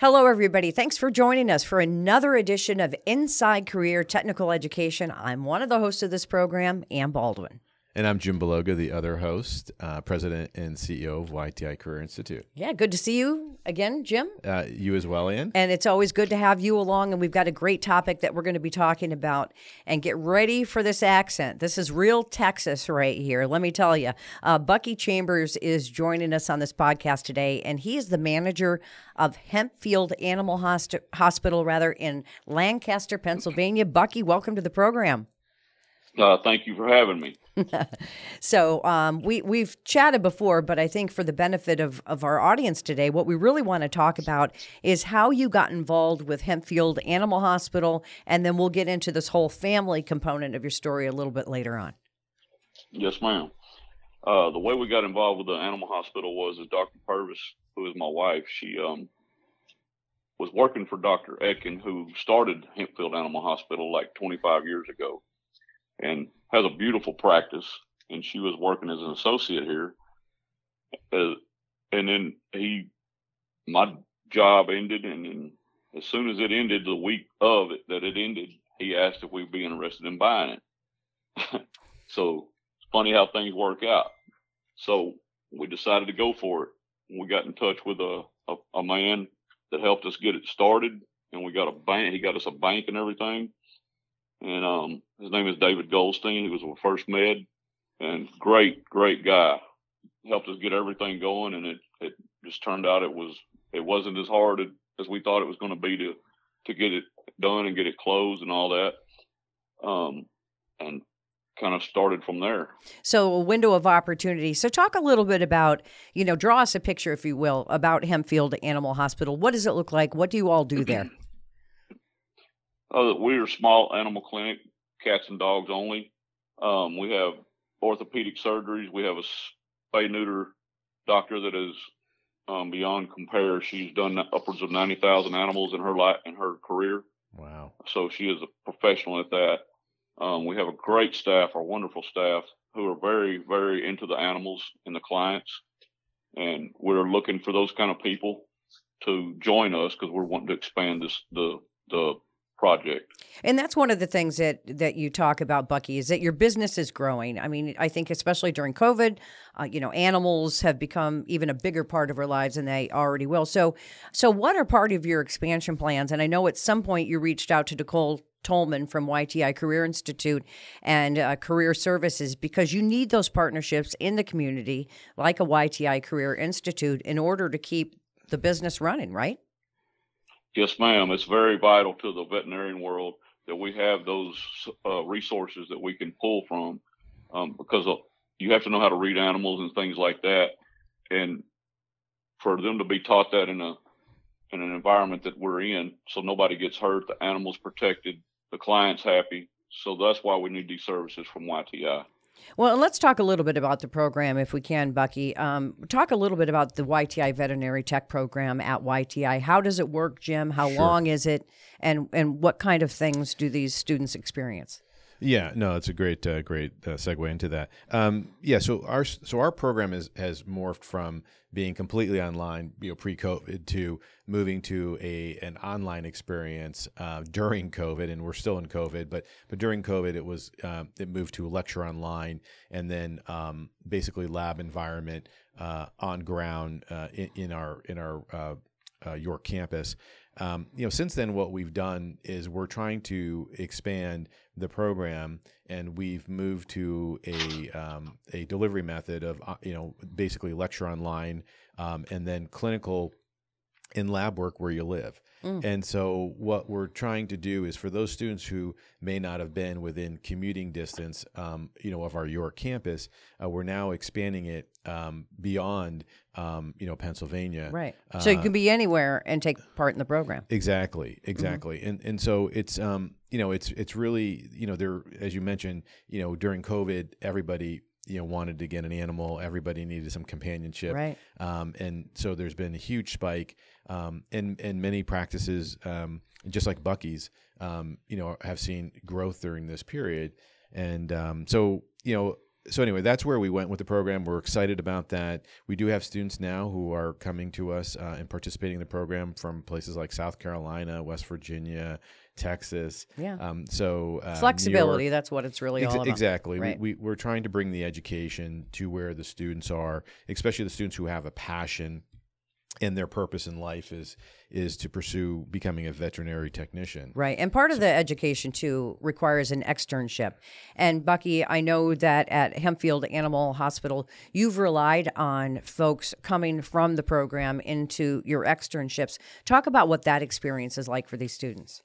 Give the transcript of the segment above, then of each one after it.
Hello, everybody. Thanks for joining us for another edition of Inside Career Technical Education. I'm one of the hosts of this program, Ann Baldwin. And I'm Jim Beloga, the other host, uh, president and CEO of YTI Career Institute. Yeah, good to see you again, Jim. Uh, you as well, Ann. And it's always good to have you along. And we've got a great topic that we're going to be talking about. And get ready for this accent. This is real Texas right here. Let me tell you. Uh, Bucky Chambers is joining us on this podcast today, and he is the manager of Hempfield Animal Host- Hospital, rather in Lancaster, Pennsylvania. Bucky, welcome to the program. Uh, thank you for having me. so um, we we've chatted before, but I think for the benefit of of our audience today, what we really want to talk about is how you got involved with Hempfield Animal Hospital, and then we'll get into this whole family component of your story a little bit later on. Yes, ma'am. Uh, the way we got involved with the animal hospital was as Dr. Purvis, who is my wife, she um, was working for Dr. Etkin, who started Hempfield Animal Hospital like 25 years ago and has a beautiful practice. And she was working as an associate here. Uh, and then he, my job ended. And then as soon as it ended, the week of it that it ended, he asked if we'd be interested in buying it. so it's funny how things work out. So we decided to go for it. We got in touch with a, a, a man that helped us get it started and we got a bank. He got us a bank and everything and um, his name is David Goldstein. He was with First Med, and great, great guy. Helped us get everything going, and it it just turned out it was it wasn't as hard as we thought it was going to be to to get it done and get it closed and all that. Um, and kind of started from there. So a window of opportunity. So talk a little bit about, you know, draw us a picture, if you will, about Hempfield Animal Hospital. What does it look like? What do you all do there? Uh, we're a small animal clinic, cats and dogs only. Um, we have orthopedic surgeries. We have a spay neuter doctor that is um, beyond compare. She's done upwards of ninety thousand animals in her life in her career. Wow! So she is a professional at that. Um, we have a great staff, our wonderful staff who are very, very into the animals and the clients, and we're looking for those kind of people to join us because we're wanting to expand this the the project. And that's one of the things that that you talk about, Bucky, is that your business is growing. I mean, I think especially during COVID, uh, you know, animals have become even a bigger part of our lives than they already will. So, so what are part of your expansion plans? And I know at some point you reached out to Nicole Tolman from YTI Career Institute and uh, Career Services because you need those partnerships in the community, like a YTI Career Institute, in order to keep the business running, right? Yes, ma'am. It's very vital to the veterinarian world that we have those uh, resources that we can pull from um, because of, you have to know how to read animals and things like that. And for them to be taught that in a in an environment that we're in, so nobody gets hurt, the animals protected, the client's happy. So that's why we need these services from YTI. Well, let's talk a little bit about the program, if we can, Bucky. Um, talk a little bit about the YTI Veterinary Tech Program at YTI. How does it work, Jim? How sure. long is it, and and what kind of things do these students experience? Yeah, no, it's a great, uh, great uh, segue into that. Um, yeah, so our so our program is has morphed from being completely online, you know, pre-COVID, to moving to a an online experience uh, during COVID, and we're still in COVID, but but during COVID, it was um, it moved to lecture online, and then um, basically lab environment uh, on ground uh, in, in, our in our uh, York campus. Um, you know, since then, what we've done is we're trying to expand the program, and we've moved to a um, a delivery method of uh, you know basically lecture online, um, and then clinical in lab work where you live. Mm. And so, what we're trying to do is for those students who may not have been within commuting distance, um, you know, of our York campus, uh, we're now expanding it um, beyond, um, you know, Pennsylvania. Right. So uh, you can be anywhere and take part in the program. Exactly. Mm-hmm. Exactly. Mm-hmm. And and so it's um, you know, it's it's really you know there as you mentioned, you know, during COVID, everybody you know wanted to get an animal. Everybody needed some companionship, right? Um, and so there's been a huge spike, um, and and many practices, um, just like Bucky's, um, you know, have seen growth during this period, and um, so you know so anyway, that's where we went with the program. We're excited about that. We do have students now who are coming to us uh, and participating in the program from places like South Carolina, West Virginia, Texas. Yeah. Um, so uh, flexibility. That's what it's really Ex- all about. Exactly. Right. We, we, we're trying to bring the education to where the students are, especially the students who have a passion and their purpose in life is is to pursue becoming a veterinary technician. Right. And part of the education too requires an externship. And Bucky, I know that at Hempfield Animal Hospital, you've relied on folks coming from the program into your externships. Talk about what that experience is like for these students.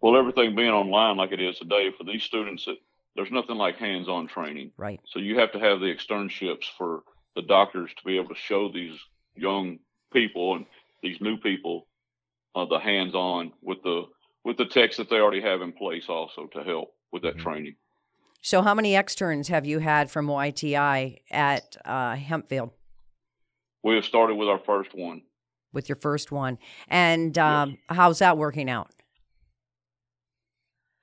Well, everything being online like it is today for these students, it, there's nothing like hands-on training. Right. So you have to have the externships for the doctors to be able to show these young people and these new people uh, the hands-on with the with the techs that they already have in place also to help with that Mhm. training. So, how many externs have you had from YTI at uh, Hempfield We have started with our first one. with your first one? And um, how's that working out?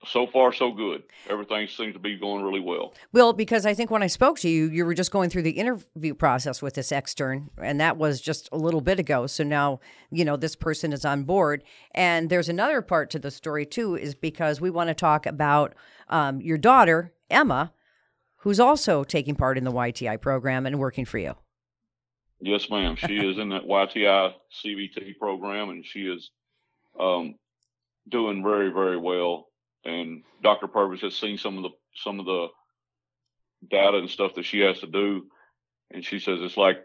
So far, so good. Everything seems to be going really well. Well, because I think when I spoke to you, you were just going through the interview process with this extern, and that was just a little bit ago. So now, you know, this person is on board. And there's another part to the story, too, is because we want to talk about um, your daughter, Emma, who's also taking part in the YTI program and working for you. Yes, ma'am. She is in that YTI CVT program, and she is um, doing very, very well. And Dr. Purvis has seen some of the some of the data and stuff that she has to do, and she says it's like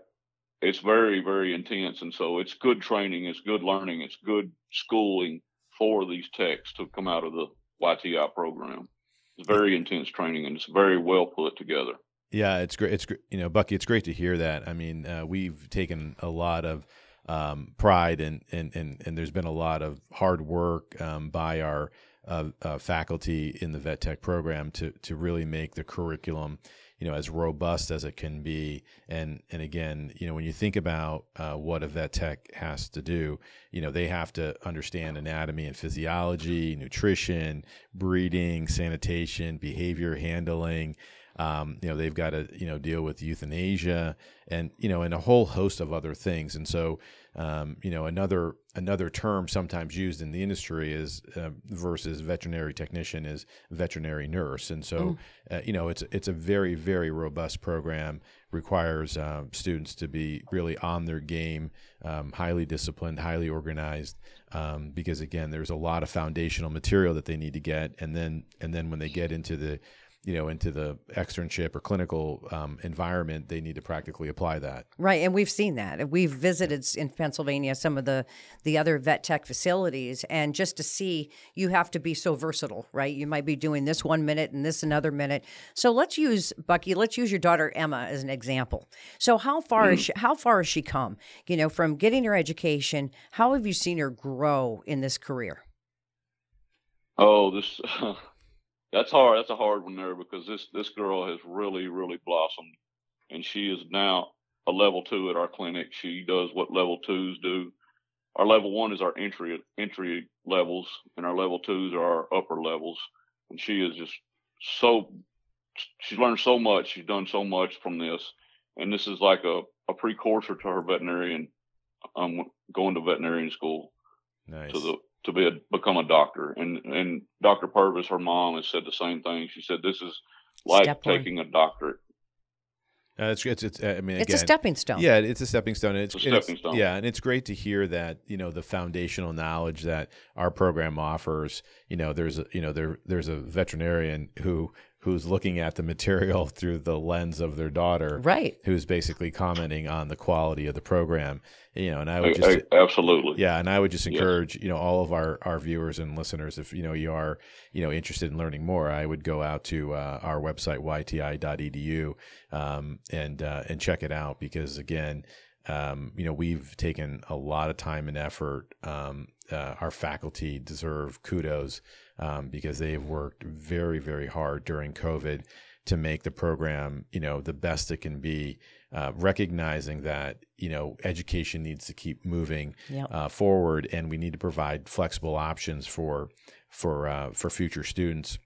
it's very, very intense. And so it's good training, it's good learning, it's good schooling for these techs to come out of the YTI program. It's very intense training, and it's very well put together. Yeah, it's great. It's you know, Bucky. It's great to hear that. I mean, uh, we've taken a lot of um, pride and and and and there's been a lot of hard work um, by our uh, uh, faculty in the vet tech program to to really make the curriculum you know as robust as it can be. And and again you know when you think about uh, what a vet tech has to do you know they have to understand anatomy and physiology nutrition breeding sanitation behavior handling um, you know they've got to you know deal with euthanasia and you know and a whole host of other things. And so um, you know another another term sometimes used in the industry is uh, versus veterinary technician is veterinary nurse. And so uh, you know it's it's a very very robust program requires uh, students to be really on their game um, highly disciplined highly organized um, because again there's a lot of foundational material that they need to get. And then and then when they get into the you know into the externship or clinical um, environment they need to practically apply that Right, and we've seen that. We've visited s- in Pennsylvania some of the the other vet tech facilities, and just to see, you have to be so versatile, right? You might be doing this one minute and this another minute. So let's use Bucky. Let's use your daughter Emma as an example. So how far is she, how far has she come? You know, from getting her education, how have you seen her grow in this career? Oh, this that's hard. That's a hard one there because this this girl has really really blossomed, and she is now a level two at our clinic. She does what level twos do. Our level one is our entry entry levels, and our level twos are our upper levels. And she is just so she's learned so much. She's done so much from this, and this is like a a precursor to her veterinarian um going to veterinarian school nice the to be a, become a doctor. And and Dr. Purvis, her mom, has said the same thing. She said this is like Step one. taking a doctorate. Uh, it's, it's, it's, I mean, It's a stepping stone. Yeah, it's a stepping stone. It's, It's a and it's- stepping stone. Yeah, and it's great to hear that you know the foundational knowledge that our program offers. You know, there's a you know there there's a veterinarian who who's looking at the material through the lens of their daughter, Right. who's basically commenting on the quality of the program. You know, and I would A- just a- absolutely. yeah, and I would just Yes. encourage you know all of our our viewers and listeners if you know you are you know interested in learning more, I would go out to uh, our website yti.edu um, and uh, and check it out because again, um, you know we've taken a lot of time and effort. Um, uh, our faculty deserve kudos um, because they've worked very very hard during COVID to make the program you know the best it can be uh, recognizing that you know education needs to keep moving Yep. uh, forward, and we need to provide flexible options for for uh, for future students.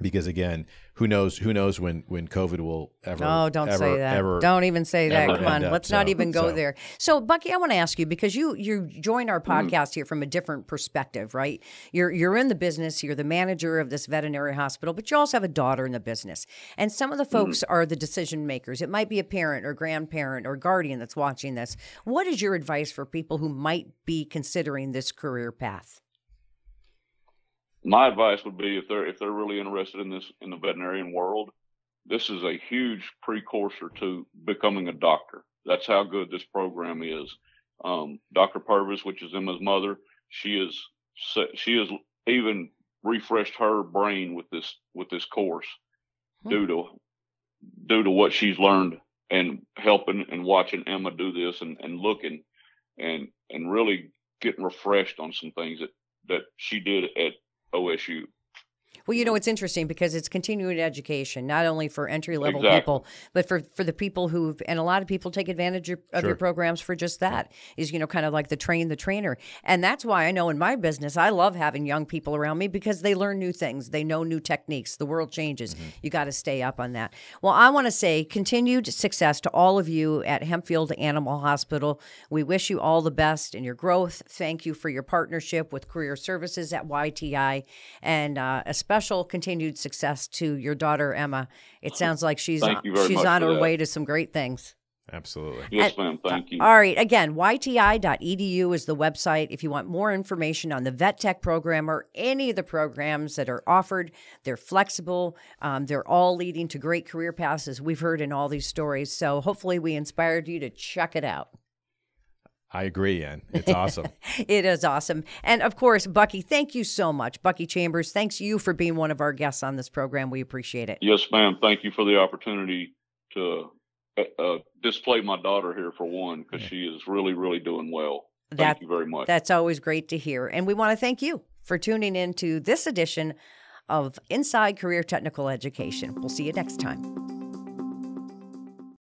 Because again, who knows? Who knows when when COVID will ever? Oh, don't ever, say that. Ever, don't even say that. Come on, up. let's not even go so- there. So, Bucky, I want to ask you because you you join our Mm-hmm. podcast here from a different perspective, right? You're you're in the business. You're the manager of this veterinary hospital, but you also have a daughter in the business. And some of the Mm-hmm. folks are the decision makers. It might be a parent or grandparent or guardian that's watching this. What is your advice for people who might be considering this career path? My advice would be if they're if they're really interested in this in the veterinarian world, this is a huge precursor to becoming a doctor. That's how good this program is. Um, Dr. Purvis, which is Emma's mother, she is she has even refreshed her brain with this with this course Hmm. due to due to what she's learned and helping and watching Emma do this and, and looking and and really getting refreshed on some things that that she did at OSU. Well, you know, it's interesting because it's continuing education, not only for entry level Exactly. people, but for, for the people who, and a lot of people take advantage of, of your programs for just that is, you know, kind of like the train the trainer. And that's why I know in my business, I love having young people around me because they learn new things. They know new techniques. The world changes. You got to stay up on that. Well, I want to say continued success to all of you at Hempfield Animal Hospital. We wish you all the best in your growth. Thank you for your partnership with Career Services at YTI and uh, a special continued success to your daughter, Emma. It sounds like she's, on, she's on her that. way to some great things. Absolutely. Yes, And- ma'am. Thank you. All right. Again, yti.edu is the website. If you want more information on the Vet Tech program or any of the programs that are offered, they're flexible. Um, they're all leading to great career paths, as we've heard in all these stories. So hopefully, we inspired you to check it out. I agree, Ann. It's awesome. It is awesome. And of course, Bucky, thank you so much. Bucky Chambers, thanks you for being one of our guests on this program. We appreciate it. Yes, ma'am. Thank you for the opportunity to uh, uh, display my daughter here for one, because she is really, really doing well. Thank That- you very much. That's always great to hear. And we want to thank you for tuning in to this edition of Inside Career Technical Education. We'll see you next time.